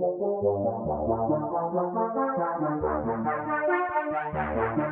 All rounder